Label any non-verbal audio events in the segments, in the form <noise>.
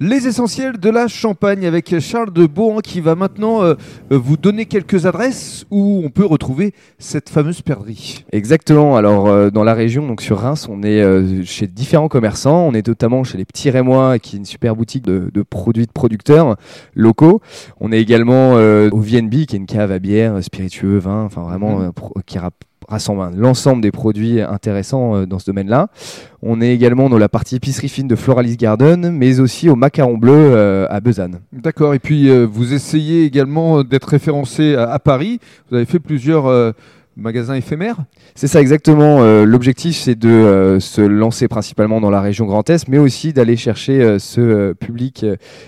Les essentiels de la Champagne avec Charles de Bohan qui va maintenant euh, euh, vous donner quelques adresses où on peut retrouver cette fameuse perdrix. Exactement. Alors euh, dans la région, donc sur Reims, on est euh, chez différents commerçants. On est notamment chez les Petits Rémois, qui est une super boutique de, de produits de producteurs locaux. On est également au VNB, qui est une cave à bière, spiritueux, vin, enfin vraiment Mhm. qui rap- rassemble l'ensemble des produits intéressants euh, dans ce domaine-là. On est également dans la partie épicerie fine de Floralis Garden, mais aussi au Macaron Bleu euh, à Besanne. D'accord. Et puis euh, vous essayez également d'être référencé à, à Paris. Vous avez fait plusieurs magasins éphémères. C'est ça exactement. euh, L'objectif, c'est de euh, se lancer principalement dans la région Grand Est, mais aussi d'aller chercher euh, ce public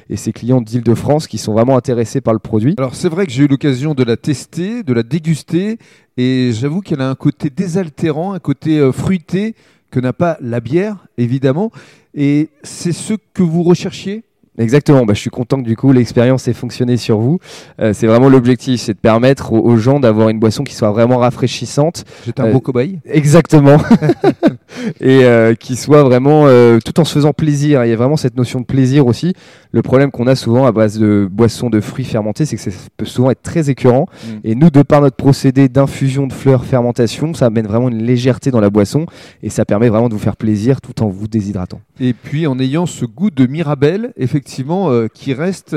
et ces clients d'Île-de-France qui sont vraiment intéressés par le produit. Alors c'est vrai que j'ai eu l'occasion de la tester, de la déguster, et j'avoue qu'elle a un côté désaltérant, un côté fruité que n'a pas la bière, évidemment. Et c'est ce que vous recherchiez? Exactement. Bah, je suis content que du coup l'expérience ait fonctionné sur vous. Euh, c'est vraiment l'objectif, c'est de permettre aux, aux gens d'avoir une boisson qui soit vraiment rafraîchissante. J'étais un beau cobaye. Exactement. <laughs> et euh, qui soit vraiment euh, tout en se faisant plaisir. Il y a vraiment cette notion de plaisir aussi. Le problème qu'on a souvent à base de boissons de fruits fermentés, c'est que ça peut souvent être très écœurant. Mm. Et nous, de par notre procédé d'infusion de fleurs fermentation, ça amène vraiment une légèreté dans la boisson et ça permet vraiment de vous faire plaisir tout en vous déshydratant. Et puis en ayant ce goût de Mirabelle, effectivement, euh, qui reste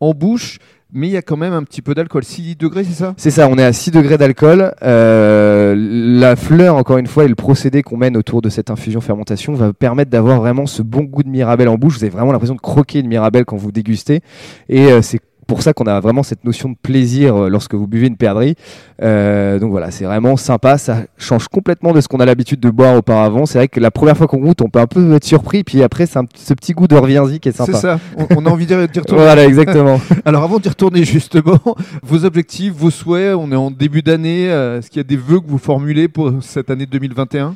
en bouche, mais il y a quand même un petit peu d'alcool. 6 degrés, c'est ça? C'est ça, on est à 6 degrés d'alcool. Euh, la fleur, encore une fois, et le procédé qu'on mène autour de cette infusion fermentation va permettre d'avoir vraiment ce bon goût de Mirabelle en bouche. Vous avez vraiment l'impression de croquer une Mirabelle quand vous dégustez. Et euh, c'est pour ça qu'on a vraiment cette notion de plaisir euh, lorsque vous buvez une perdrix. Euh, donc voilà, c'est vraiment sympa. Ça change complètement de ce qu'on a l'habitude de boire auparavant. C'est vrai que la première fois qu'on goûte, on peut un peu être surpris. Puis après, c'est ce petit goût de reviens-y qui est C'est sympa. ça, on, on a envie d'y retourner. Voilà, exactement. <laughs> Alors avant d'y retourner justement, <laughs> vos objectifs, vos souhaits, on est en début d'année, euh, est-ce qu'il y a des vœux que vous formulez pour cette année 2021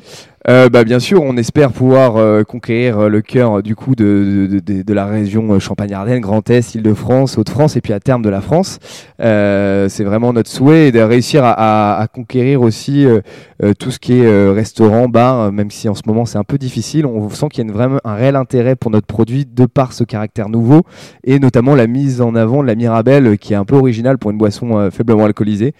Euh, bah, bien sûr, on espère pouvoir euh, conquérir le cœur du coup de, de, de- de la région Champagne-Ardenne, Grand Est, Île-de-France, Hauts-de-France et puis à terme de la France. Euh, c'est vraiment notre souhait de réussir à, conquérir aussi euh, euh, tout ce qui est restaurant, bar, même si en ce moment c'est un peu difficile. On sent qu'il y a vraiment un réel intérêt pour notre produit de par ce caractère nouveau et notamment la mise en avant de la Mirabelle qui est un peu originale pour une boisson faiblement alcoolisée.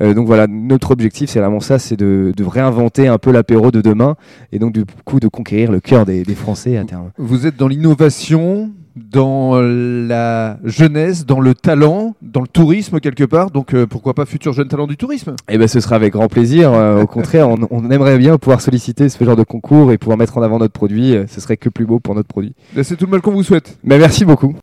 Donc voilà, notre objectif c'est vraiment ça, c'est de, réinventer un peu l'apéro de demain et donc du coup de conquérir le cœur des Français à terme. Vous êtes dans l'innovation, dans la jeunesse, dans le talent, dans le tourisme quelque part, donc euh, pourquoi pas futur jeune talent du tourisme? Et ben ce sera avec grand plaisir. Euh, au contraire, on, on aimerait bien pouvoir solliciter ce genre de concours et pouvoir mettre en avant notre produit. Euh, Ce serait que plus beau pour notre produit. Ben, C'est tout le mal qu'on vous souhaite. Mais merci beaucoup.